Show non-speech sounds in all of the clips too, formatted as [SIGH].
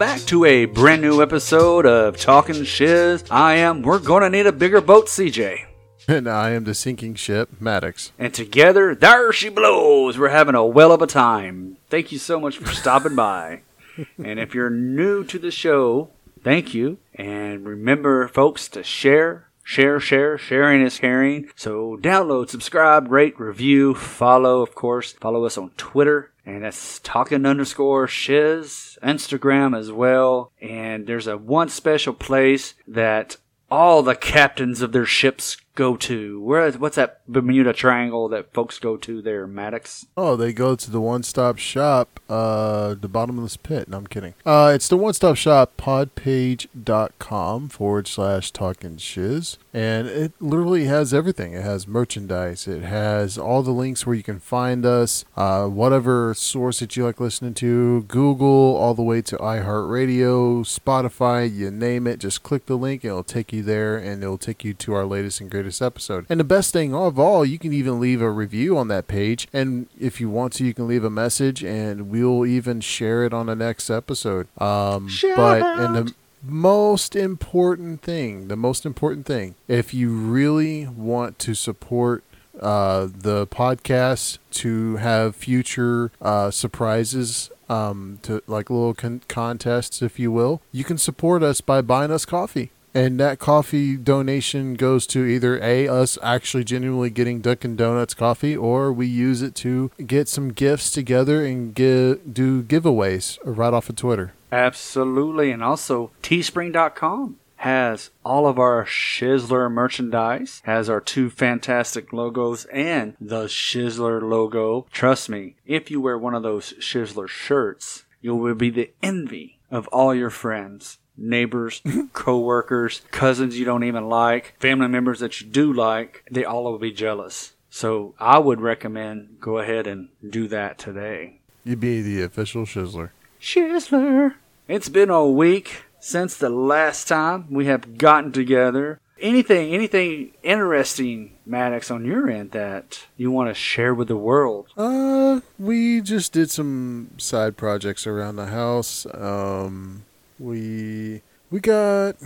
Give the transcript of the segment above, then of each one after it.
back to a brand new episode of Talking Shiz. I am, we're gonna need a bigger boat, CJ. And I am the sinking ship, Maddox. And together, there she blows. We're having a well of a time. Thank you so much for stopping by. [LAUGHS] and if you're new to the show, thank you. And remember, folks, to share, share, share. Sharing is caring. So download, subscribe, rate, review, follow, of course. Follow us on Twitter. And that's talking underscore shiz. Instagram as well. And there's a one special place that all the captains of their ships go to? Where what's that Bermuda Triangle that folks go to there, Maddox? Oh, they go to the one-stop shop, uh, the bottomless pit. No, I'm kidding. Uh, it's the one-stop shop, podpage.com forward slash talking shiz. And it literally has everything. It has merchandise. It has all the links where you can find us, uh, whatever source that you like listening to, Google, all the way to iHeartRadio, Spotify, you name it. Just click the link and it'll take you there and it'll take you to our latest and greatest episode. And the best thing of all, you can even leave a review on that page. And if you want to, you can leave a message and we'll even share it on the next episode. Um, but and the most important thing, the most important thing, if you really want to support uh, the podcast to have future uh, surprises um, to like little con- contests, if you will, you can support us by buying us coffee. And that coffee donation goes to either A, us actually genuinely getting Dunkin' Donuts coffee, or we use it to get some gifts together and give, do giveaways right off of Twitter. Absolutely. And also, teespring.com has all of our Shizzler merchandise, has our two fantastic logos and the Shizzler logo. Trust me, if you wear one of those Shizzler shirts, you will be the envy of all your friends. Neighbors, [LAUGHS] co-workers, cousins you don't even like, family members that you do like, they all will be jealous. So I would recommend go ahead and do that today. You'd be the official Shizzler. Shizzler. It's been a week since the last time we have gotten together. Anything, anything interesting, Maddox, on your end that you want to share with the world? Uh, we just did some side projects around the house. Um, we we got.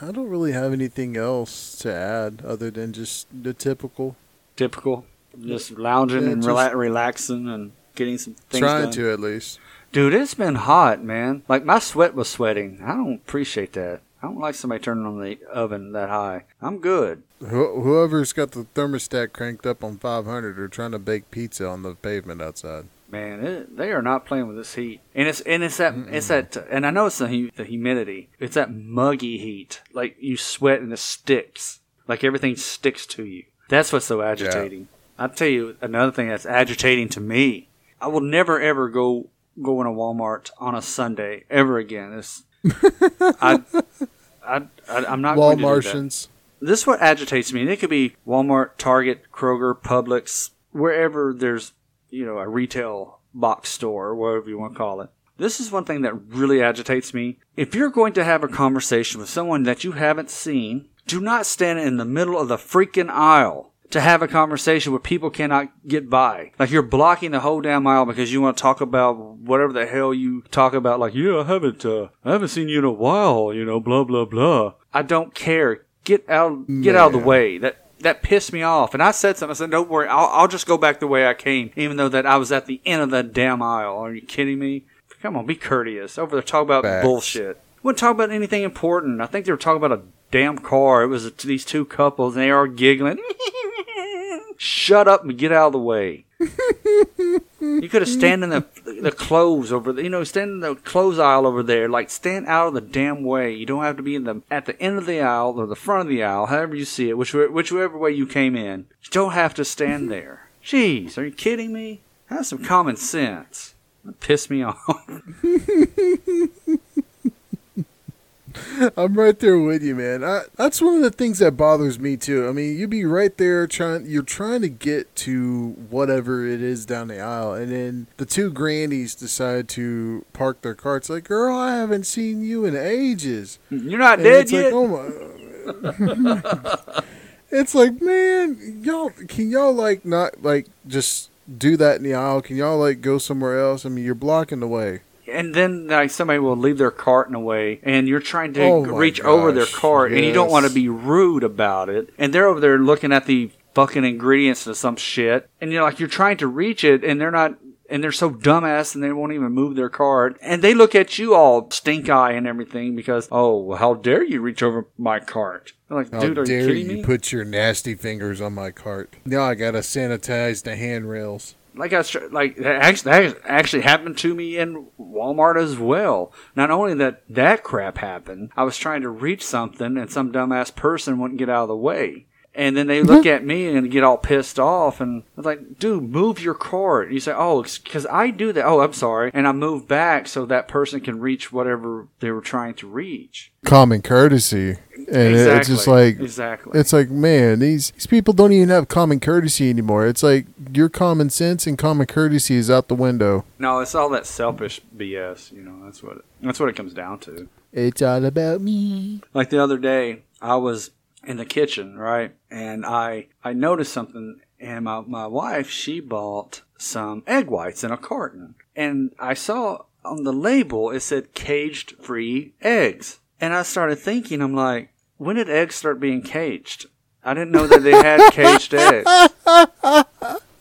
I don't really have anything else to add other than just the typical. Typical, just lounging Yeah, and just- rela- relaxing and getting some things Trying done. to at least. Dude, it's been hot, man. Like my sweat was sweating. I don't appreciate that. I don't like somebody turning on the oven that high. I'm good. Wh- whoever's got the thermostat cranked up on 500 are trying to bake pizza on the pavement outside. Man, it, they are not playing with this heat, and it's and it's that it's that, and I know it's the, the humidity. It's that muggy heat, like you sweat and it sticks, like everything sticks to you. That's what's so agitating. I'll tell you another thing that's agitating to me. I will never ever go go in a Walmart on a Sunday ever again. It's, [LAUGHS] I, I, I, I'm not going to do that. Walmartians. This is what agitates me. And it could be Walmart, Target, Kroger, Publix, wherever there's, you know, a retail box store or whatever you want to call it. This is one thing that really agitates me. If you're going to have a conversation with someone that you haven't seen, do not stand in the middle of the freaking aisle to have a conversation where people cannot get by. Like you're blocking the whole damn aisle because you want to talk about whatever the hell you talk about. Like, yeah, I haven't, uh, I haven't seen you in a while. You know, blah blah blah. I don't care. Get out, get out of the way. That that pissed me off. And I said something. I said, "Don't worry, I'll, I'll just go back the way I came, even though that I was at the end of that damn aisle." Are you kidding me? Come on, be courteous. Over there, talk about Facts. bullshit. Wouldn't talk about anything important. I think they were talking about a damn car. It was these two couples, and they are giggling. [LAUGHS] Shut up and get out of the way. You could have stand in the the clothes over the, you know, stand in the clothes aisle over there. Like stand out of the damn way. You don't have to be in the at the end of the aisle or the front of the aisle, however you see it, whichever whichever way you came in. You don't have to stand there. Jeez, are you kidding me? Have some common sense. Pissed me [LAUGHS] off. I'm right there with you, man. I, that's one of the things that bothers me too. I mean, you'd be right there trying. You're trying to get to whatever it is down the aisle, and then the two grannies decide to park their carts. Like, girl, I haven't seen you in ages. You're not And dead it's yet. like, oh my. [LAUGHS] it's like, man, y'all can y'all like not like just do that in the aisle? Can y'all like go somewhere else? I mean, you're blocking the way. And then like somebody will leave their cart in a way, and you're trying to Oh reach over their gosh, cart, and you don't want to be rude about it, and they're over there looking at the fucking ingredients to some shit, and you're like you're trying to reach it, and they're not. And they're so dumbass and they won't even move their cart. And they look at you all stink eye and everything because, oh, how dare you reach over my cart? Like, How dude, are you dare kidding you me? put your nasty fingers on my cart? Now I gotta sanitize the handrails. Like I like that actually, that actually happened to me in Walmart as well. Not only that that crap happened, I was trying to reach something and some dumbass person wouldn't get out of the way. And then they mm-hmm. look at me and get all pissed off, and I was like, "Dude, move your cart." You say, "Oh, because I do that." Oh, I'm sorry, and I move back so that person can reach whatever they were trying to reach. Common courtesy, and it- it's just like exactly. it's like man, these these people don't even have common courtesy anymore. It's like your common sense and common courtesy is out the window. no, it's all that selfish BS. You know, that's what it, that's what it comes down to. It's all about me. like the other day i was in the kitchen right? And i i noticed something and my, my wife she bought some egg whites in a carton. And i saw on the label it said caged free eggs. And i started thinking i'm like when did eggs start being caged? I didn't know that they had [LAUGHS] caged eggs.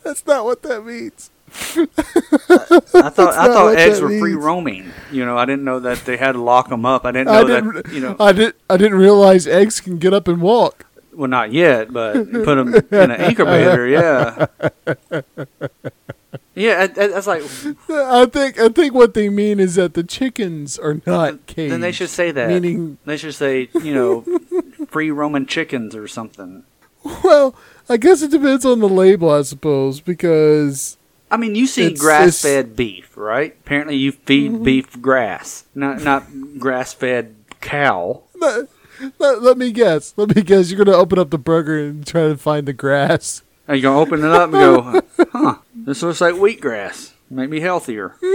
That's not what that means. I thought I thought eggs were free roaming. You know, I didn't know that they had to lock them up. I didn't I know didn't. that. You know, I did. I didn't realize eggs can get up and walk. Well, not yet, but put them in an incubator. [LAUGHS] Yeah, yeah. I, I, I was like, [LAUGHS] I think. I think what they mean is that the chickens are not caged. then they should say that. Meaning, they should say, you know, free roaming chickens or something. [LAUGHS] well, I guess it depends on the label, I suppose, because I mean, you see It's- grass-fed beef, right? Apparently, you feed Mm-hmm. beef grass, not not grass-fed cow. let, let, let me guess. Let me guess. You're gonna open up the burger and try to find the grass. Are you gonna open it up and go, [LAUGHS] huh? This looks like wheatgrass. Make me healthier. [LAUGHS]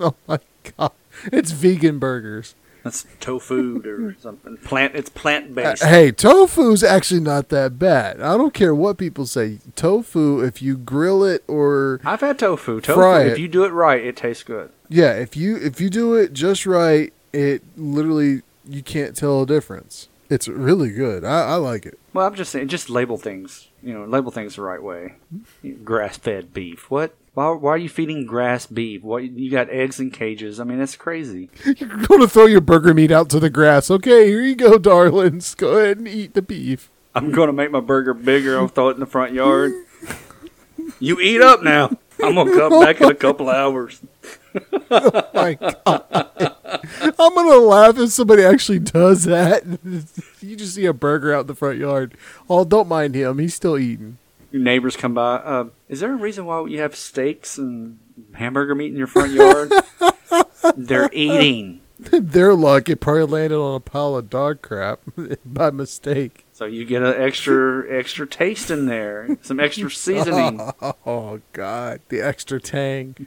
Oh my god! It's vegan burgers. That's tofu or [LAUGHS] something. Plant. It's Uh, plant-based. Hey, tofu's actually not that bad. I don't care what people say. Tofu, if you grill it or I've had tofu. Tofu. If you do it right, it tastes good. yeah, if you if you do it just right, it literally you can't tell a difference. It's really good. I, I like it. Well, I'm just saying, just label things. You know, label things the right way. Grass-fed beef. What? Why, why are you feeding grass beef? What? You got eggs in cages. I mean, that's crazy. [LAUGHS] You're going to throw your burger meat out to the grass. Okay, here you go, darlings. Go ahead and eat the beef. I'm going to make my burger bigger. I'll throw it in the front yard. You eat up now. I'm gonna come back in a couple hours. [LAUGHS] oh My God. I'm going to laugh if somebody actually does that. [LAUGHS] you just see a burger out in the front yard. Oh, don't mind him. He's still eating. Your neighbors come by. Uh, is there a reason why you have steaks and hamburger meat in your front yard? [LAUGHS] They're eating. [LAUGHS] Their luck, it probably landed on a pile of dog crap [LAUGHS] by mistake. So you get an extra extra taste in there, some extra seasoning. Oh God, the extra tang.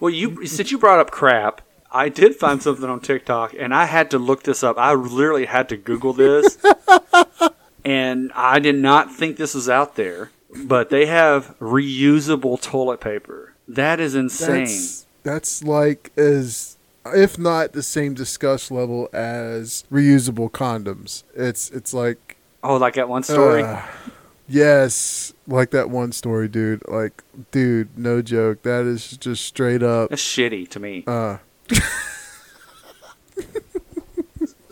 Well, you since you brought up crap, I did find something on TikTok, and I had to look this up. I literally had to Google this, and I did not think this was out there. But they have reusable toilet paper. That is insane. That's that's like as if not the same disgust level as reusable condoms. It's it's like oh, like that one story. uh, yes, like that one story, dude. Like, dude, no joke. That is just straight up. That's shitty to me. Uh, [LAUGHS]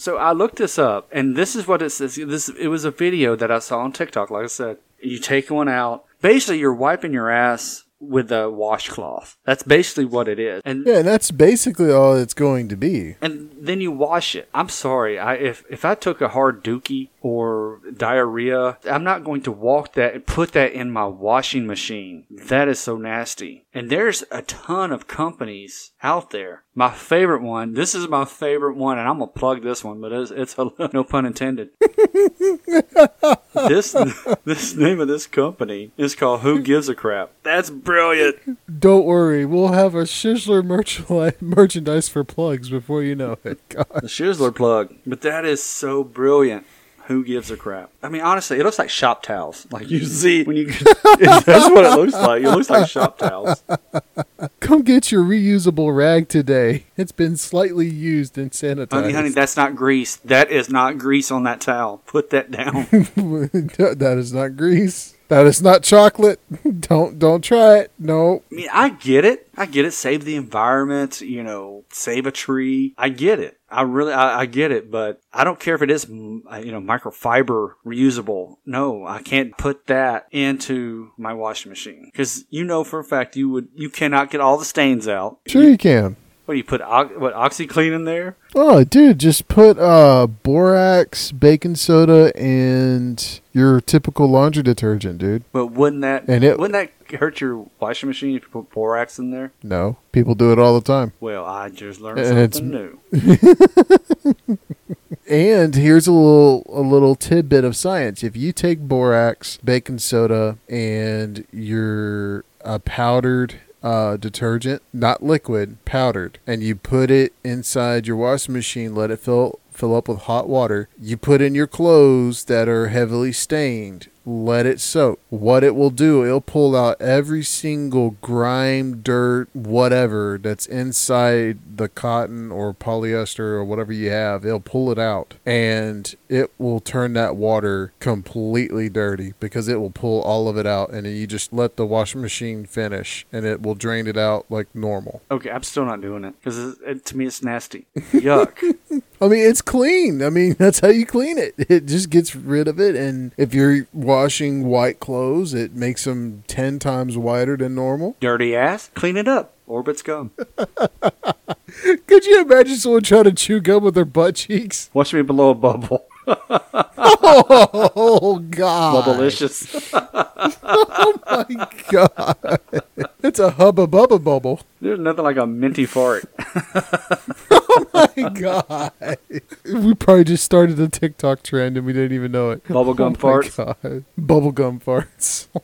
So I looked this up, and this is what it says. This it was a video that I saw on TikTok. Like I said, you take one out. Basically, you're wiping your ass with a washcloth. That's basically what it is. And yeah, and that's basically all it's going to be. and then you wash it. I'm sorry. I if if I took a hard dookie or diarrhea, I'm not going to walk that and put that in my washing machine. That is so nasty. And there's a ton of companies out there. My favorite one. This is my favorite one, and I'm gonna plug this one, but it's, it's a, [LAUGHS] no pun intended. this [LAUGHS] this name of this company is called Who Gives a Crap. That's brilliant. Don't worry, we'll have a Shizzler merchandise [LAUGHS] merchandise for plugs before you know it. God. The Shizzler plug. But that is so brilliant. Who gives a crap? I mean, honestly, it looks like shop towels. Like you see when you, [LAUGHS] [LAUGHS] that's what it looks like. It looks like shop towels. Come get your reusable rag today. It's been slightly used and sanitized. Honey, honey, that's not grease. That is not grease on that towel. Put that down. [LAUGHS] that is not grease. That is not chocolate. [LAUGHS] Don't don't try it. No. I mean, I get it. I get it. Save the environment. You know, save a tree. I get it. I really, I, I get it. But I don't care if it is, uh, you know, microfiber reusable. No, I can't put that into my washing machine because you know for a fact you would, you cannot get all the stains out. Sure you can. What do you put? What OxiClean in there? Oh, dude, just put uh, borax, baking soda, and your typical laundry detergent, dude. But wouldn't that And it- wouldn't that hurt your washing machine if you put borax in there? No, people do it all the time. Well, I just learned And something new. [LAUGHS] And here's a little a little tidbit of science. If you take borax, baking soda, and your uh, powdered uh, detergent, not liquid, powdered, and you put it inside your washing machine, let it fill fill up with hot water. You put in your clothes that are heavily stained. Let it soak. What it will do, it'll pull out every single grime, dirt, whatever that's inside the cotton or polyester or whatever you have. It'll pull it out and it will turn that water completely dirty because it will pull all of it out and then you just let the washing machine finish and it will drain it out like normal. Okay, I'm still not doing it because it, to me it's nasty. [LAUGHS] Yuck. I mean, it's clean. I mean, [LAUGHS] that's how you clean it. It just gets rid of it. And if you're washing white clothes, it makes them 10 times whiter than normal. Dirty ass, clean it up. Orbit's gum. [LAUGHS] Could you imagine someone trying to chew gum with their butt cheeks? Watch me below a bubble. Oh, God. [LAUGHS] oh my God. It's a hubba bubba bubble. There's nothing like a minty fart. [LAUGHS] My God. We probably just started a TikTok trend and we didn't even know it. Bubblegum Oh, my farts. God. Bubblegum farts. [LAUGHS]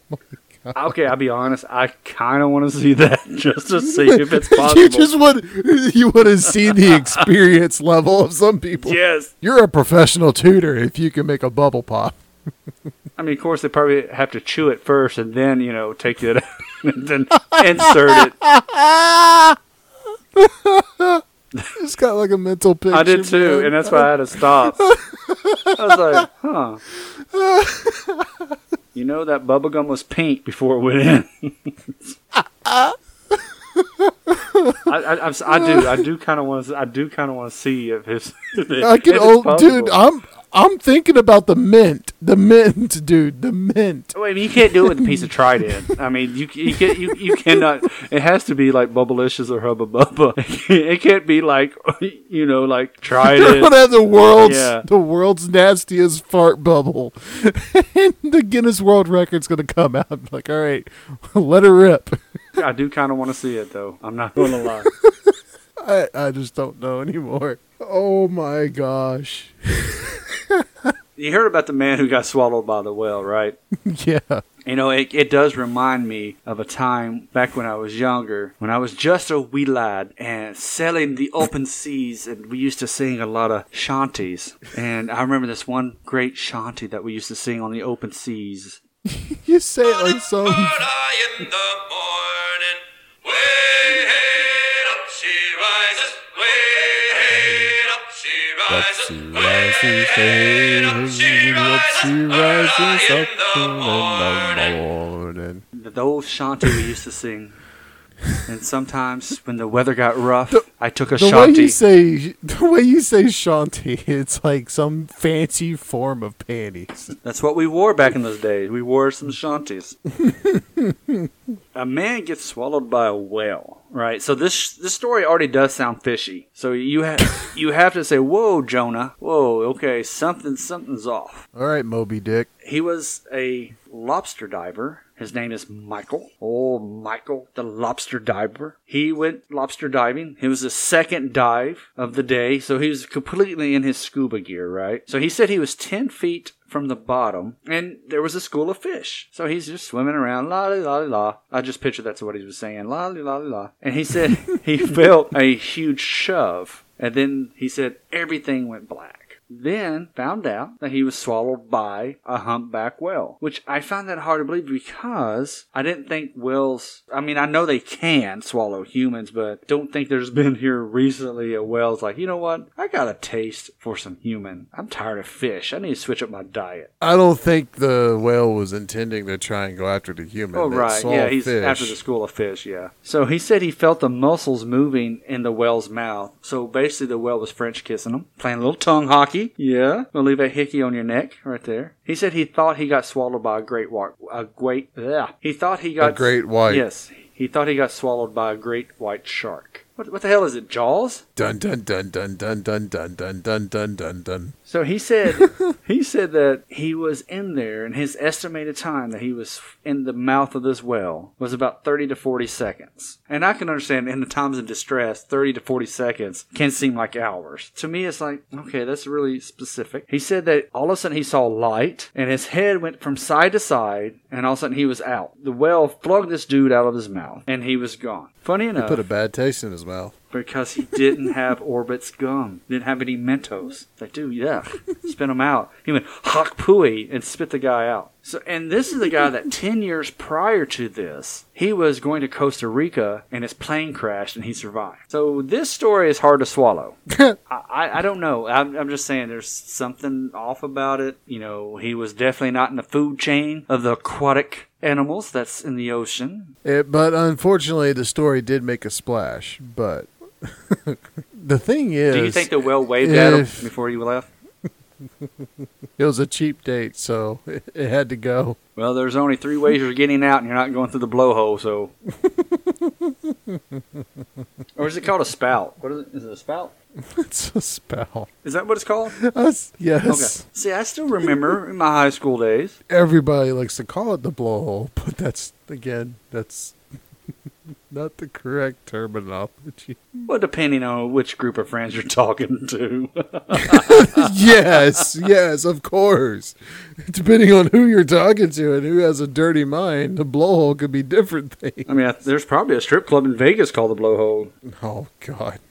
Oh okay, I'll be honest. I kind of want to see that [LAUGHS] just to see if it's [LAUGHS] possible. you just want you want to see the experience level of some people. yes. You're a professional tutor if you can make a bubble pop. I mean, of course, they probably have to chew it first and then, you know, take it and then insert it. [LAUGHS] It's got like a mental picture. I did too, man. and that's why I had to stop. [LAUGHS] I was like, huh. You know that bubblegum was pink before it went in. [LAUGHS] I, I, I'm do, I do kind of want to, I do kind of want to see if it's, if I can, oh, dude. I'm I'm thinking about the mint, the mint, [LAUGHS] dude, the mint. Wait, I mean, you can't do it with a piece of [LAUGHS] Trident. I mean, you you can you, you cannot. It has to be like Bubblicious or Hubba Bubba. [LAUGHS] It can't be like you know like gonna Trident. have the world's Yeah. the world's nastiest fart bubble, and the Guinness World Record's gonna come out. Like, all right, let it rip. I do kind of want to see it though. I'm not going to lie. I I just don't know anymore. Oh my gosh. [LAUGHS] You heard about the man who got swallowed by the whale, right? [LAUGHS] Yeah. You know, it, it does remind me of a time back when I was younger, when I was just a wee lad and sailing the open [LAUGHS] seas, and we used to sing a lot of shanties. And I remember this one great shanty that we used to sing on the open seas. You say it like some. She rises, way up she rises, early in the morning. morning. The old shanty we used to sing. And sometimes when the weather got rough, I took a The way shanty. you say the way you say shanty, it's like some fancy form of panties. That's what we wore back in those days. We wore some shanties. [LAUGHS] a man gets swallowed by a whale, right? So this this story already does sound fishy. So you have [LAUGHS] you have to say, "Whoa, Jonah! Whoa, okay, something something's off." All right, Moby Dick. He was a lobster diver. His name is Michael. Oh, Michael, the lobster diver. He went lobster diving. It was the second dive of the day, so he was completely in his scuba gear, right? So he said he was 10 feet from the bottom, and there was a school of fish. So he's just swimming around, la la la la. I just pictured that's what he was saying, la la la la. And he said [LAUGHS] he felt a huge shove, and then he said everything went black. Then found out that he was swallowed by a humpback whale, which I found that hard to believe because I didn't think whales, I mean, I know they can swallow humans, but don't think there's been here recently a whale's like, you know what? I got a taste for some human. I'm tired of fish. I need to switch up my diet. I don't think the whale was intending to try and go after the human. Oh, right. Yeah, he's fish. after the school of fish, yeah. So he said he felt the muscles moving in the whale's mouth. So basically, the whale was French kissing him, playing a little tongue hockey. Yeah. We'll leave a hickey on your neck right there. He said he thought he got swallowed by a great white. A great. Yeah. He thought he got. A great white. Yes. He thought he got swallowed by a great white shark. What, what the hell is it? Jaws? Dun dun dun dun dun dun dun dun dun dun dun dun. So he said [LAUGHS] he said that he was in there, and his estimated time that he was in the mouth of this well was about thirty to forty seconds. And I can understand in the times of distress, thirty to forty seconds can seem like hours. To me, it's like okay, that's really specific. He said that all of a sudden he saw light, and his head went from side to side, and all of a sudden he was out. The well flung this dude out of his mouth, and he was gone. Funny enough, Put a bad taste in his mouth. Because he didn't have [LAUGHS] Orbit's gum. Didn't have any Mentos. Like, dude, yeah, spit him out. He went hawk pooey and spit the guy out. So, and this is the guy that [LAUGHS] ten years prior to this, he was going to Costa Rica and his plane crashed and he survived. So this story is hard to swallow. [LAUGHS] I, I, I don't know. I'm, I'm just saying there's something off about it. You know, he was definitely not in the food chain of the aquatic animals that's in the ocean. It, but unfortunately, the story did make a splash. But [LAUGHS] the thing is, Do you think the whale waved at him before he left? It was a cheap date, so it, [LAUGHS] it had to go. Well, there's only three ways you're getting out, and you're not going through the blowhole. So, [LAUGHS] or is it called a spout? What is it? Is it a spout? [LAUGHS] It's a spell. Is that what it's called? Us, yes. Okay. See, I still remember in my high school days. Everybody likes to call it the blowhole, but that's again, that's not the correct terminology. Well, depending on which group of friends you're [LAUGHS] talking to. [LAUGHS] yes, yes, of course. Depending on who you're talking to and who has a dirty mind, the blowhole could be different things. I mean, I- there's probably a strip club in Vegas called the Blowhole. Oh God. [LAUGHS]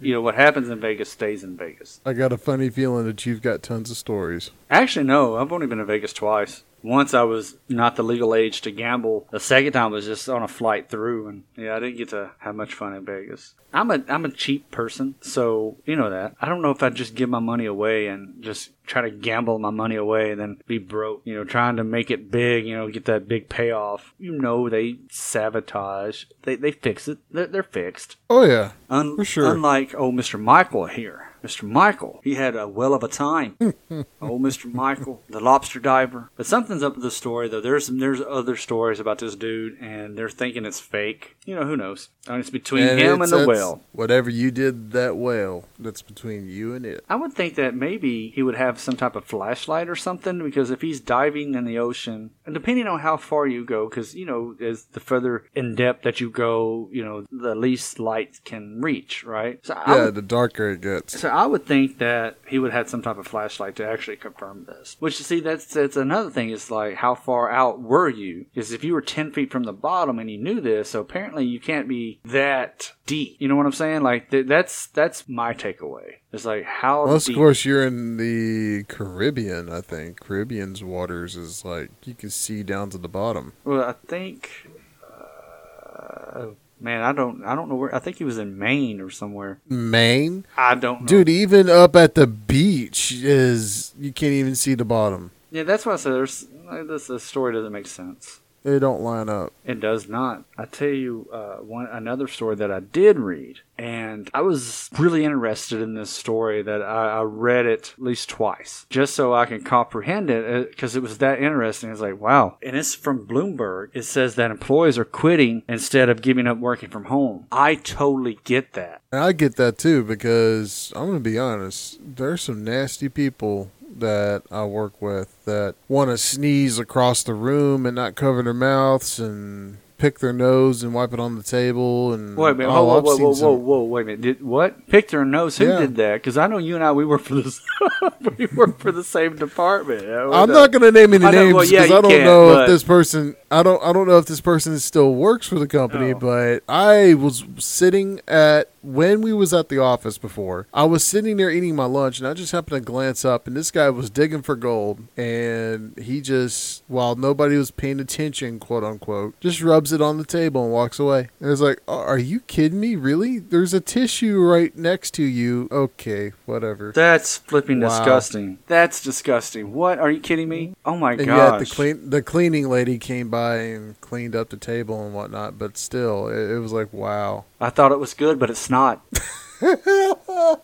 You know, what happens in Vegas stays in Vegas. I got a funny feeling that you've got tons of stories. Actually, no. I've only been to Vegas twice. Once I was not the legal age to gamble. The second time was just on a flight through, and yeah, I didn't get to have much fun in Vegas. I'm a I'm a cheap person, so you know that. I don't know if I'd just give my money away and just try to gamble my money away and then be broke. You know, trying to make it big. You know, get that big payoff. You know, they sabotage. They they fix it. They're, they're fixed. Oh yeah. Un- For sure. Unlike oh, old Mr. Michael here. Mr. Michael, he had a well of a time. [LAUGHS] old Mr. Michael, the lobster diver. But something's up with the story, though. There's there's other stories about this dude, and they're thinking it's fake. You know, who knows? I mean, it's between him it's- and the whale. Whatever you did that whale, that's between you and it. I would think that maybe he would have some type of flashlight or something because if he's diving in the ocean, and depending on how far you go, because you know, as the further in depth that you go, you know, the least light can reach, right? So Yeah, would the darker it gets. So I would think that he would have some type of flashlight to actually confirm this. Which you see, that's that's another thing. Is like how far out were you? Because if you were ten feet from the bottom and you knew this, so apparently you can't be that deep. You know what I'm saying? Like th- that's that's my takeaway. It's like how Unless, deep. of course, you're in the Caribbean, I think. Caribbean's waters is like, you can see down to the bottom. Well, I think. Uh, man, I don't I don't know where. I think he was in Maine or somewhere. Maine? I don't know. Dude, even up at the beach is, you can't even see the bottom. Yeah, that's why I said there's. This the story doesn't make sense. They don't line up. It does not. I tell you uh, one another story that I did read, and I was really interested in this story. That I, I read it at least twice, just so I can comprehend it, because it was that interesting. It's like wow, and it's from Bloomberg. It says that employees are quitting instead of giving up working from home. I totally get that. And I get that too because I'm going to be honest, there's some nasty people that I work with that want to sneeze across the room and not cover their mouths and pick their nose and wipe it on the table and Wait a minute. oh, Whoa, whoa, whoa, whoa, whoa, wait a minute. Did what? Pick their nose. Who Yeah. did that? Because I know you and I, we work for this. [LAUGHS] we work for the same department. I'm not going to name any I names well, because yeah, I don't can't, know but- if this person. I don't. I don't know if this person still works for the company. Oh. But I was sitting at when we was at the office before, I was sitting there eating my lunch and I just happened to glance up and this guy was digging for gold and he just while nobody was paying attention, quote unquote, just rubs it on the table and walks away. And it's like, "Are you kidding me? Really? There's a tissue right next to you. Okay, whatever." That's flipping Wow. disgusting. That's disgusting. What? Are you kidding me? Oh my And gosh. yet the clean the cleaning lady came by and cleaned up the table and whatnot, but still, it, it was like, wow. I thought it was good, but it's not. [LAUGHS] that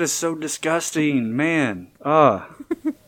is so disgusting, man. Uh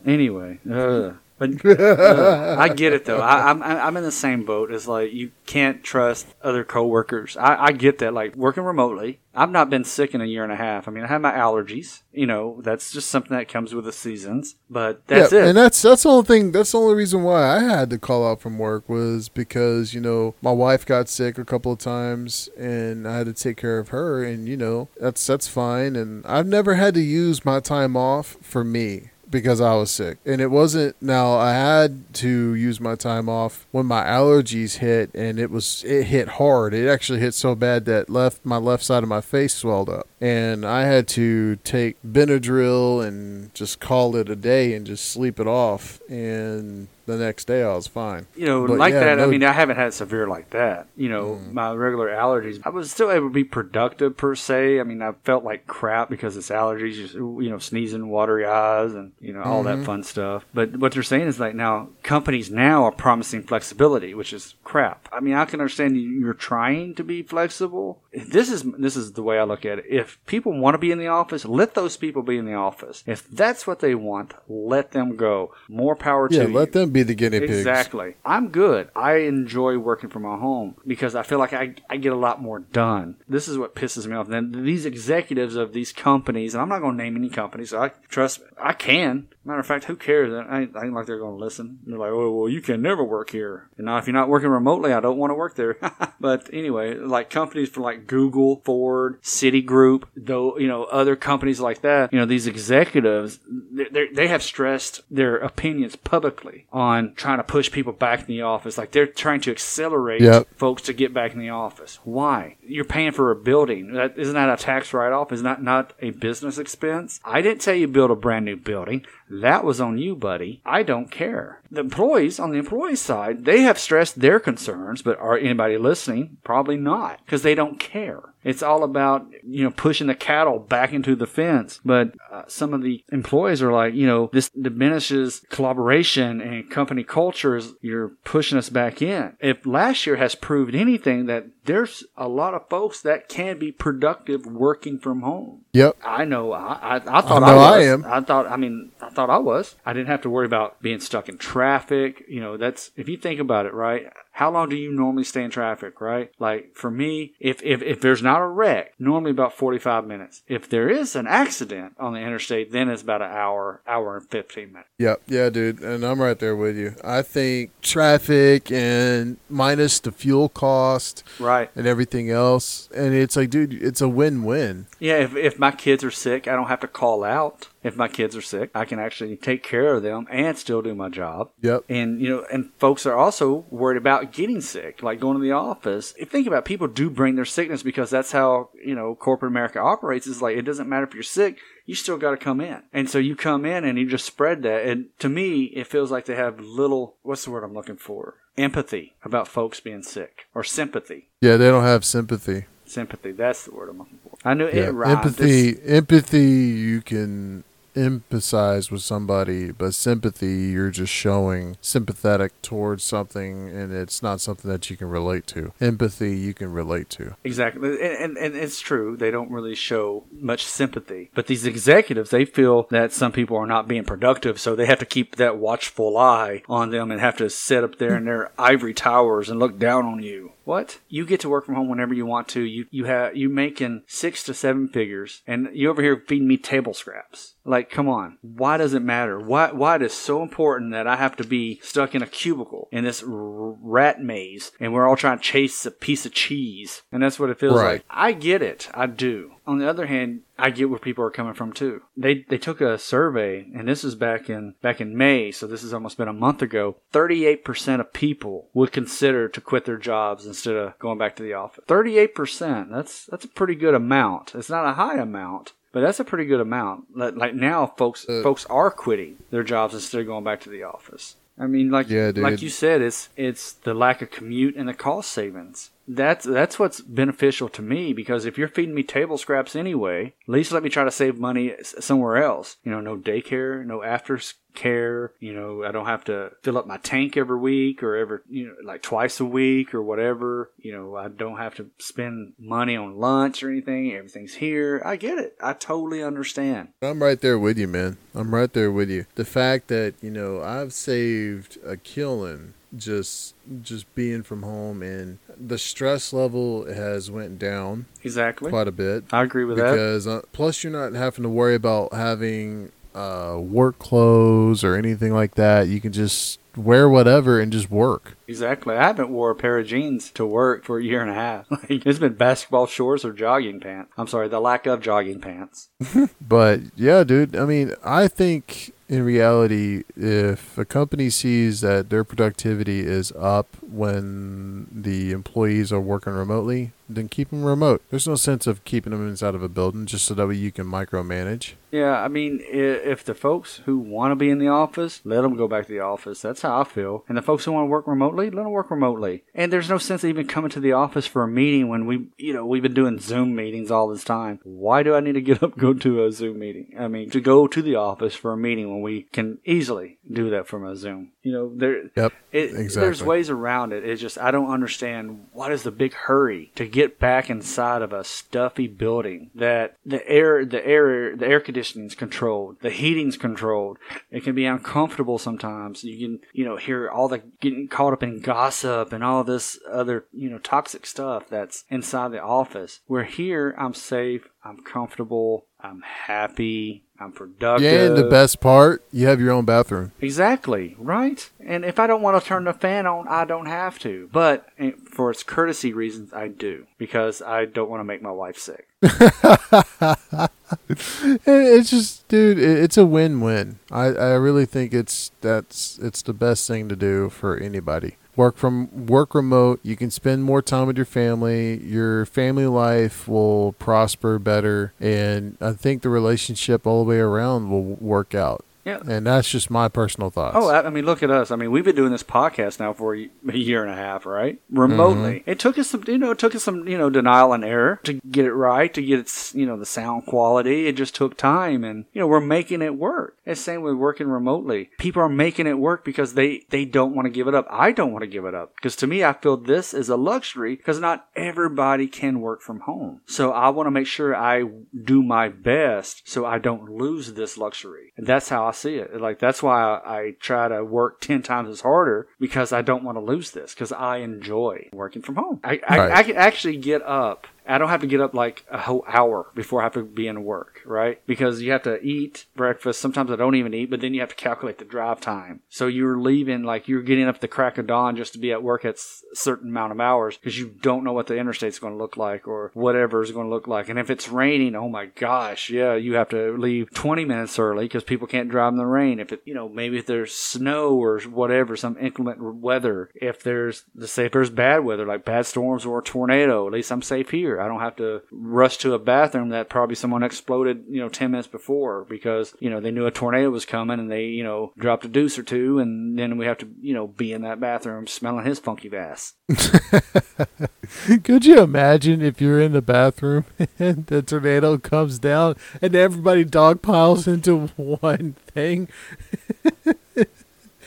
anyway, uh, but [LAUGHS] uh, I get it though. I, I'm I'm in the same boat It's like you can't trust other coworkers. I, I get that. Like working remotely, I've not been sick in a year and a half. I mean, I have my allergies. You know, that's just something that comes with the seasons. But that's yeah, it. and that's that's the only thing. That's the only reason why I had to call out from work was because you know my wife got sick a couple of times, and I had to take care of her, and you know that's that's fine. And I've never had to use my time off for me because I was sick. And it wasn't now I had to use my time off when my allergies hit and it was it hit hard. It actually hit so bad that left my left side of my face swelled up. And I had to take Benadryl and just call it a day and just sleep it off and the next day I was fine. you know, But like yeah, that. I mean, I haven't had severe like that. You know, Mm. my regular allergies. I was still able to be productive per se. I mean, I felt like crap because it's allergies. You know, sneezing, watery eyes, and you know all Mm-hmm. that fun stuff. But what they're saying is like now companies now are promising flexibility, which is crap. I mean, I can understand you- you're trying to be flexible. This is this is the way I look at it. If people want to be in the office, let those people be in the office. If that's what they want, let them go. More power Yeah, to you. let them be the guinea pigs. Exactly. I'm good. I enjoy working from my home because I feel like I, I get a lot more done. This is what pisses me off. Then these executives of these companies, and I'm not going to name any companies. I trust I can. Matter of fact, who cares? I ain't, I ain't like they're going to listen. They're like, oh, well, you can never work here. And now if you're not working remotely, I don't want to work there. [LAUGHS] but anyway, like companies for like Google, Ford, Citigroup, though, you know, other companies like that, you know, these executives, they, have stressed their opinions publicly on trying to push people back in the office. Like they're trying to accelerate Yep. folks to get back in the office. Why? You're paying for a building. That isn't that a tax write off? Is that not a business expense? I didn't tell you build a brand new building. That was on you, buddy. I don't care. The employees on the employee side, they have stressed their concerns, but are anybody listening? Probably not, because they don't care. It's all about you know pushing the cattle back into the fence. But uh, some of the employees are like, you know, this diminishes collaboration and company cultures. You're pushing us back in. If last year has proved anything, that there's a lot of folks that can be productive working from home. Yep. I know. I, I, I thought know I, was. I am. I thought. I mean, I thought I was. I didn't have to worry about being stuck in traffic. You know, that's if you think about it, right? How long do you normally stay in traffic, right? Like for me, if if, if there's not a wreck, normally about 45 minutes. If there is an accident on the interstate, then it's about an hour, hour and 15 minutes. Yep. Yeah, dude. And I'm right there with you. I think traffic and minus the fuel cost Right. and everything else. And it's like, dude, it's a win win. Yeah, if, if my kids are sick, I don't have to call out. If my kids are sick, I can actually take care of them and still do my job. Yep. And you know, and folks are also worried about getting sick, like going to the office. If you think about it, people do bring their sickness because that's how, you know, corporate America operates. Is like it doesn't matter if you're sick, you still got to come in. And so you come in and you just spread that. And to me, it feels like they have little what's the word I'm looking for? Empathy about folks being sick or sympathy. Yeah, they don't have sympathy. Sympathy, that's the word I'm looking for. I knew Yeah. it rhymed. Empathy empathy you can empathize with somebody, but sympathy you're just showing sympathetic towards something and it's not something that you can relate to. Empathy you can relate to. Exactly, and, and and it's true. They don't really show much sympathy. But these executives, they feel that some people are not being productive, so they have to keep that watchful eye on them and have to sit up there in their ivory towers and look down on you. What? You get to work from home whenever you want to. You you have you making six to seven figures, and you over here feeding me table scraps. Like, come on. Why does it matter? Why why it is so important that I have to be stuck in a cubicle in this rat maze, and we're all trying to chase a piece of cheese, and that's what it feels Right. like. I get it. I do. On the other hand, I get where people are coming from too. They they took a survey, and this is back in back in May, so this has almost been a month ago. Thirty eight percent of people would consider to quit their jobs instead of going back to the office. Thirty eight percent. That's that's a pretty good amount. It's not a high amount. But that's a pretty good amount. Like, like now, folks, Uh, folks are quitting their jobs instead of going back to the office. I mean, like Yeah, like you said, it's it's the lack of commute and the cost savings. That's that's what's beneficial to me because if you're feeding me table scraps anyway, at least let me try to save money somewhere else. You know, no daycare, no after care. You know, I don't have to fill up my tank every week or every you know like twice a week or whatever. You know, I don't have to spend money on lunch or anything. Everything's here. I get it. I totally understand. I'm right there with you, man. I'm right there with you. The fact that you know I've saved a killing just just being from home, and the stress level has went down Exactly. quite a bit I agree with that. because uh, plus you're not having to worry about having uh, work clothes or anything like that. You can just wear whatever and just work. Exactly. I haven't wore a pair of jeans to work for a year and a half. [LAUGHS] Like, it's been basketball shorts or jogging pants. I'm sorry, the lack of jogging pants. [LAUGHS] But yeah, dude, I mean, I think in reality, if a company sees that their productivity is up when the employees are working remotely, then keep them remote. There's no sense of keeping them inside of a building just so that way you can micromanage. Yeah, I mean, if the folks who want to be in the office, let them go back to the office. That's how I feel. And the folks who want to work remotely, let them work remotely. And there's no sense even coming to the office for a meeting when we, you know, we've been doing Zoom meetings all this time. Why do I need to get [LAUGHS] up go to a Zoom meeting? I mean, to go to the office for a meeting when we can easily do that from a Zoom. You know, there. Yep, It, There's ways around it. It's just I don't understand what is the big hurry to get back inside of a stuffy building that the air, the air, the air conditioning's controlled, the heating's controlled. It can be uncomfortable sometimes. You can, you know, hear all the getting caught up in gossip and all this other, you know, toxic stuff that's inside the office. Where here, I'm safe, I'm comfortable, I'm happy, I'm productive. Yeah, and the best part, you have your own bathroom. Exactly, right? And if I don't want to turn the fan on, I don't have to. But eh, for its courtesy reasons, I do. Because I don't want to make my wife sick. [LAUGHS] It- It's just, dude, it- it's a win-win. I, I really think it's that's it's the best thing to do for anybody. Work from work remote. You can spend more time with your family. Your family life will prosper better, and I think the relationship all the way around will work out. Yeah. And that's just my personal thoughts. Oh, I mean, look at us. I mean, we've been doing this podcast now for a year and a half, right? Remotely. Mm-hmm. It took us some, you know, it took us some, you know, denial and error to get it right, to get its, you know, the sound quality. It just took time, and you know, we're making it work. It's same with working remotely. People are making it work because they they don't want to give it up. I don't want to give it up because to me, I feel this is a luxury because not everybody can work from home. So I want to make sure I do my best so I don't lose this luxury. And that's how I see it. Like that's why I, I try to work ten times as harder because I don't want to lose this because I enjoy working from home. I I, I can actually get up. I don't have to get up like a whole hour before I have to be in work, right? Because you have to eat breakfast. Sometimes I don't even eat, but then you have to calculate the drive time. So you're leaving like you're getting up the crack of dawn just to be at work at a certain amount of hours because you don't know what the interstate's going to look like or whatever is going to look like. And if it's raining, oh my gosh, yeah, you have to leave 20 minutes early because people can't drive in the rain. If it, you know, maybe if there's snow or whatever, some inclement weather. If there's, let's say if there's bad weather like bad storms or a tornado, at least I'm safe here. I don't have to rush to a bathroom that probably someone exploded, you know, 10 minutes before because, you know, they knew a tornado was coming and they, you know, dropped a deuce or two and then we have to, you know, be in that bathroom smelling his funky ass. [LAUGHS] Could you imagine if you're in the bathroom [LAUGHS] and the tornado comes down and everybody dog piles into [LAUGHS] one thing?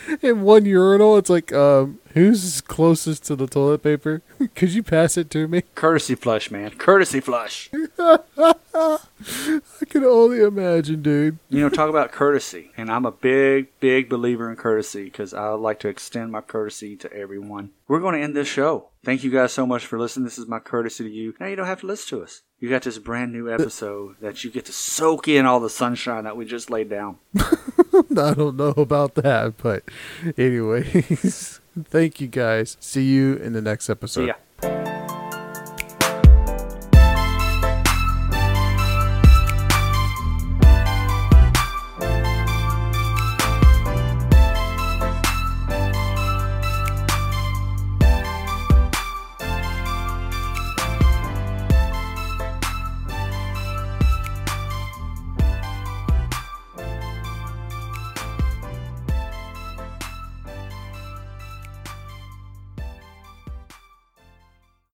[LAUGHS] in one urinal, it's like, um, who's closest to the toilet paper? [LAUGHS] Could you pass it to me? Courtesy flush, man. Courtesy flush. [LAUGHS] Can only imagine, dude. You know, talk about courtesy. And I'm a big, big believer in courtesy because I like to extend my courtesy to everyone. We're going to end this show. Thank you guys so much for listening. This is my courtesy to you. Now you don't have to listen to us. You got this brand new episode that you get to soak in all the sunshine that we just laid down. [LAUGHS] I don't know about that, but anyways, [LAUGHS] thank you guys. See you in the next episode.